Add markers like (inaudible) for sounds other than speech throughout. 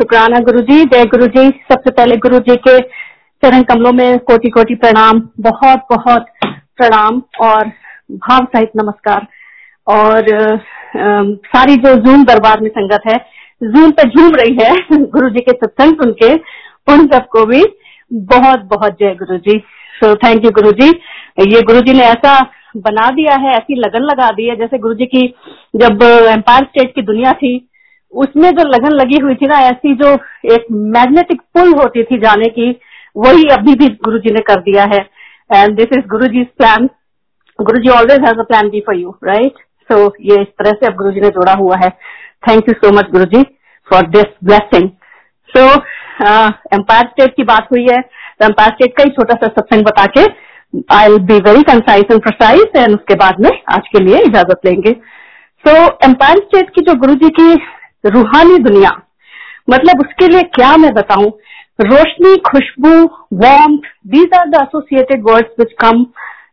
शुक्राना गुरु जी जय गुरु जी सबसे पहले गुरु जी के चरण कमलों में कोटि कोटि प्रणाम बहुत बहुत प्रणाम और भाव सहित नमस्कार। और आ, सारी जो जूम दरबार में संगत है जूम पे झूम रही है (laughs) गुरु जी के सत्संग सुन के उन सबको भी बहुत बहुत जय गुरु जी सो थैंक यू गुरु जी ये गुरु जी ने ऐसा बना दिया है ऐसी लगन लगा दी है जैसे गुरु जी की जब एम्पायर स्टेट की दुनिया थी उसमें जो लगन लगी हुई थी ना, ऐसी जो एक मैग्नेटिक पुल होती थी जाने की, वही अभी भी गुरु जी ने कर दिया है। And this is Guru ji plan Guru ji always has a plan B for you right so ये इस तरह से अब गुरु जी ने जोड़ा हुआ है। Thank you so much Guru ji for this blessing so Empire State की बात हुई है। तो एम्पायर स्टेट का ही छोटा सा सत्संग बता के I will be very concise and precise and उसके बाद में आज के लिए इजाज़त लेंगे। सो एम्पायर स्टेट की जो गुरु जी की रूहानी दुनिया। मतलब उसके लिए क्या मैं बताऊँ? रोशनी, खुशबू warm these are the associated words which come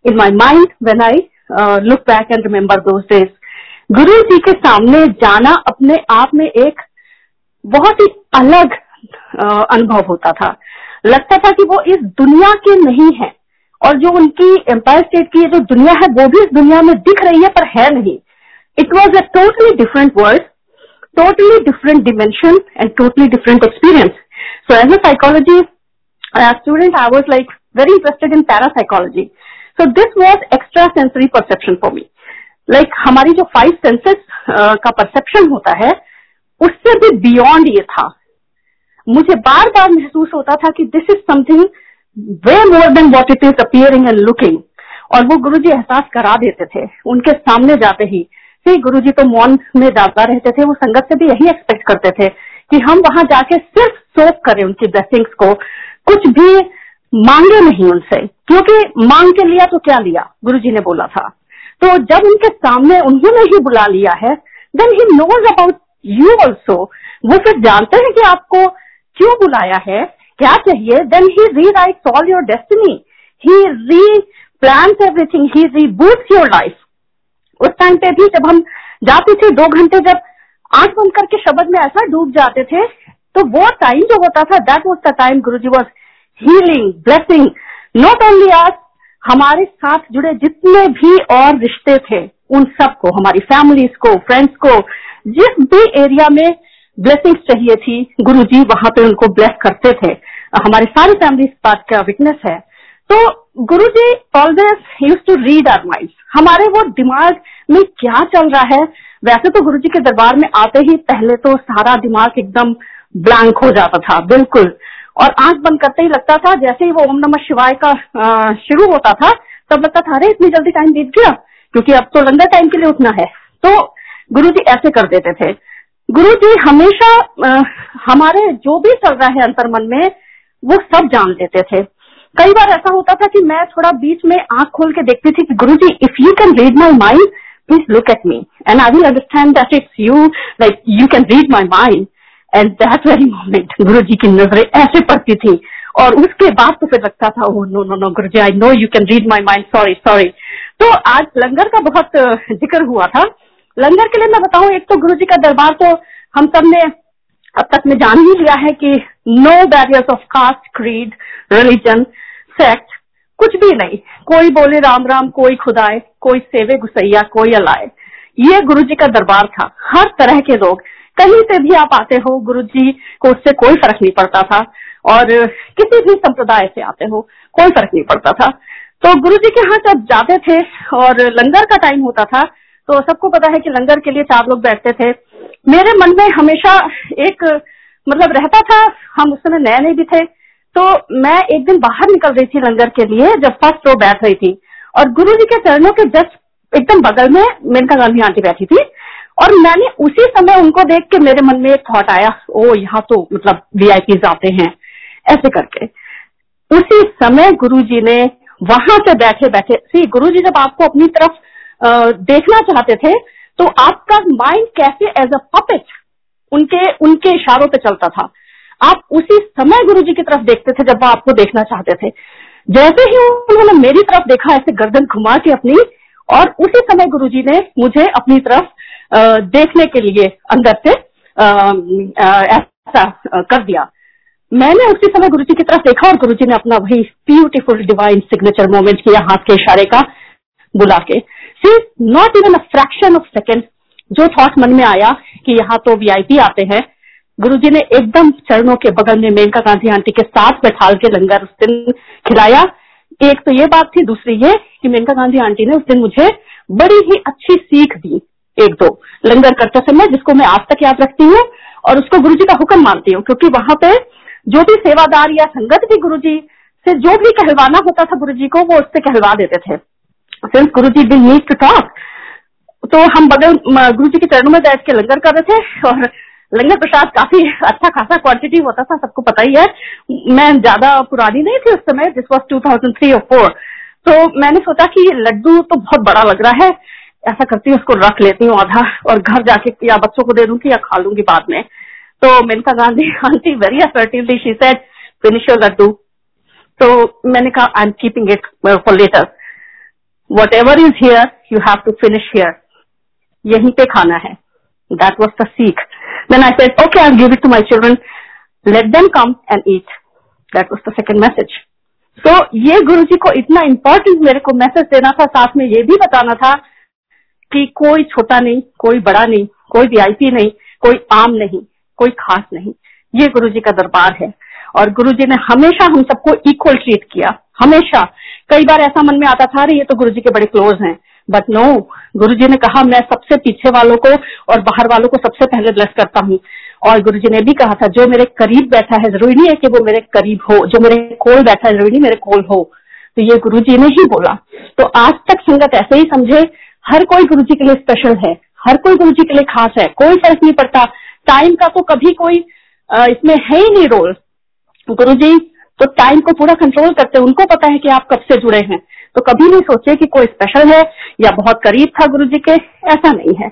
in my mind when I look back and remember days Guru ji के सामने जाना अपने आप में एक बहुत ही अलग अनुभव होता था। लगता था कि वो इस दुनिया के नहीं है और जो उनकी एम्पायर स्टेट की जो दुनिया है, वो भी इस दुनिया में दिख रही है पर है नहीं। It was a totally different world totally different dimension and totally different experience so as a psychology student I was like very interested in parapsychology so this was extra sensory perception for me like हमारी जो five senses का perception होता है, उससे भी beyond ये था। मुझे बार बार महसूस होता था कि this is something way more than what it is appearing and looking और वो गुरु जी एहसास करा देते थे। उनके सामने जाते ही सी गुरु जी तो मौन में जाता रहते थे, वो संगत से भी यही एक्सपेक्ट करते थे कि हम वहाँ जाके सिर्फ़ सोच करें उनकी ब्लेसिंग्स को। कुछ भी मांगे नहीं उनसे। क्योंकि मांग के लिया तो क्या लिया? गुरु जी ने बोला था। तो जब उनके सामने उन्होंने ही बुला लिया है then he knows about you also वो फिर जानते हैं कि आपको क्यों बुलाया है, क्या चाहिए? Then he rewrite all your destiny he replan everything he reboot your life उस टाइम पे भी जब हम जाते थे, दो घंटे जब आँख बंद करके शब्द में ऐसा डूब जाते थे तो वो टाइम जो होता था that was the time Guru ji was healing blessing not only आज हमारे साथ जुड़े जितने भी और रिश्ते थे, उन सबको, हमारी फैमिलीज़ को फ्रेंड्स को, जिस भी एरिया में ब्लेसिंग्स चाहिए थी गुरु जी वहाँ पे उनको ब्लेस करते थे। हमारी सारी फैमिली इस बात का विटनेस है। तो Guru ji always use to read our mind हमारे वो दिमाग में क्या चल रहा है? वैसे तो गुरु जी के दरबार में आते ही पहले तो सारा दिमाग एकदम ब्लैंक हो जाता था बिल्कुल। और आँख बंद करते ही लगता था जैसे ही वो ओम नमः शिवाय का शुरू होता था तब लगता था अरे इतनी जल्दी टाइम बीत गया क्योंकि अब तो लंगर टाइम के लिए उठना है। तो गुरु जी ऐसे कर देते थे। गुरु जी हमेशा आ, हमारे जो भी चल रहा है अंतर मन में वो सब जान लेते थे। कई बार ऐसा होता था कि मैं थोड़ा बीच में आँख खोल के देखती थी कि Guru ji if you can read my mind please look at me and I will understand that it's you like you can read my mind and that very moment Guru ji की नज़रें ऐसे पड़ती थी। और उसके बाद तो फिर लगता था ओह no no no Guru ji I know you can read my mind sorry sorry तो आज लंगर का बहुत ज़िक्र हुआ था। लंगर के लिए मैं बताऊँ, एक तो गुरु जी का दरबार तो हम सबने अब तक में जान ही लिया है कि no barriers of caste creed religion sect कुछ भी नहीं। कोई बोले राम राम, कोई खुदाए, कोई सेवे गुसैया, कोई अलाए ये गुरु जी का दरबार था। हर तरह के लोग। कहीं से भी आप आते हो गुरु जी को उससे कोई फ़र्क नहीं पड़ता था। और किसी भी संप्रदाय से आते हो, कोई फ़र्क नहीं पड़ता था। तो गुरु जी के यहाँ जब जाते थे और लंगर का टाइम होता था तो सबको पता है कि लंगर के लिए चार लोग बैठते थे। मेरे मन में हमेशा एक मतलब रहता था, हम उस समय नए नए भी थे। तो मैं एक दिन बाहर निकल रही थी लंगर के लिए जब फ़र्स्ट रो बैठ रही थी। और गुरु जी के चरणों के जस्ट एकदम बगल में मेनका गांधी आंटी बैठी थी। और मैंने उसी समय उनको देख के मेरे मन में एक थॉट आया ओ यहाँ तो मतलब वीआईपी आते हैं। ऐसे करके। उसी समय गुरु जी ने वहाँ से बैठे बैठे। सी गुरु जी जब आपको अपनी तरफ़ आ, देखना चाहते थे तो आपका माइंड कैसे एज अ पपेट उनके उनके इशारों पे चलता था। आप उसी समय गुरु जी की तरफ़ देखते थे जब वो आपको देखना चाहते थे। जैसे ही उन्होंने मेरी तरफ़ देखा, ऐसे गर्दन घुमा के अपनी, और उसी समय गुरु जी ने मुझे अपनी तरफ़ देखने के लिए अंदर से ऐसा कर दिया। मैंने उसी समय गुरु जी की तरफ़ देखा और गुरु जी ने अपना वही ब्यूटीफुल डिवाइन सिग्नेचर मोमेंट किया हाथ के इशारे का, बुला के। See not even a fraction of second जो थॉट मन में आया कि यहाँ तो वीआईपी आते हैं गुरु जी ने एकदम चरणों के बगल में मेनका गांधी आंटी के साथ बैठाल के लंगर उस दिन खिलाया। एक तो ये बात थी, दूसरी ये कि मेनका गांधी आंटी ने उस दिन मुझे बड़ी ही अच्छी सीख दी, एक दो लंगर करते समय, जिसको मैं आज तक याद रखती हूँ और उसको गुरु जी का हुक्म मानती हूँ, क्योंकि वहाँ पे जो भी सेवादार या संगत भी गुरु जी से जो भी कहलवाना होता था गुरु जी को, वो उससे कहलवा देते थे। Since Guru ji the need to talk तो हम बगल गुरु जी के चरणों में बैठ के लंगर कर रहे थे और लंगर प्रसाद काफ़ी अच्छा खासा क्वांटिटी होता था, सबको पता ही है। मैं ज़्यादा पुरानी नहीं थी उस समय this was two thousand three और फोर तो मैंने सोचा कि ये लड्डू तो बहुत बड़ा लग रहा है। ऐसा करती हूँ, उसको रख लेती हूँ आधा और घर जाके या बच्चों को दे दूँगी या खा लूँगी बाद में। तो Menaka Gandhi aunty very assertively she said finish your laddu. तो मैंने कहा I am keeping it for later whatever is here you have to finish here यहीं पे खाना है। That was the seekh then I said okay I give it to my children let them come and eat that was the second message तो ये गुरु जी को इतना important मेरे को मैसेज देना था, साथ में ये भी बताना था कि कोई छोटा नहीं, कोई बड़ा नहीं, कोई वीआईपी नहीं, कोई आम नहीं, कोई खास नहीं। ये गुरु जी का दरबार है। और गुरु जी ने हमेशा हम सबको इक्वल ट्रीट किया। हमेशा। कई बार ऐसा मन में आता था, अरे, ये तो गुरु जी के बड़े क्लोज हैं। बट नो गुरु जी ने कहा, मैं सबसे पीछे वालों को और बाहर वालों को सबसे पहले ब्लेस करता हूँ. और गुरु जी ने भी कहा था, जो मेरे करीब बैठा है, ज़रूरी नहीं है कि वो मेरे करीब हो, जो मेरे कोल बैठा है, ज़रूरी नहीं मेरे कोल हो. तो ये गुरु जी ने ही बोला। तो आज तक संगत ऐसे ही समझे, हर कोई गुरु जी के लिए स्पेशल है, हर कोई गुरु जी के लिए खास है, कोई फ़र्क नहीं पड़ता। टाइम का तो कभी कोई इसमें है ही नहीं रोल गुरु जी तो टाइम को पूरा कंट्रोल करते हैं, उनको पता है कि आप कब से जुड़े हैं। तो कभी नहीं सोचे कि कोई स्पेशल है या बहुत करीब था गुरु जी के, ऐसा नहीं है।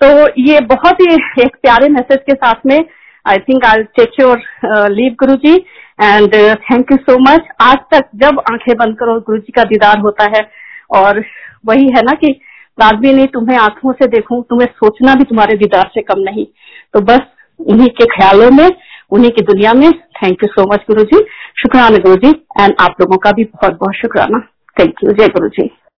तो ये बहुत ही एक प्यारे मैसेज के साथ में I think I take your leave Guru ji and thank you so much आज तक जब आँखें बंद करो गुरु जी का दीदार होता है, और वही है ना कि लाजमी नहीं तुम्हें आँखों से देखूँ, तुम्हें सोचना भी तुम्हारे दीदार से कम नहीं। तो बस उन्हीं के ख्यालों में, उन्हीं की दुनिया में thank you so much Guru जी शुक्राना गुरु जी एंड आप लोगों का भी बहुत बहुत शुक्राना। थैंक यू जय गुरु जी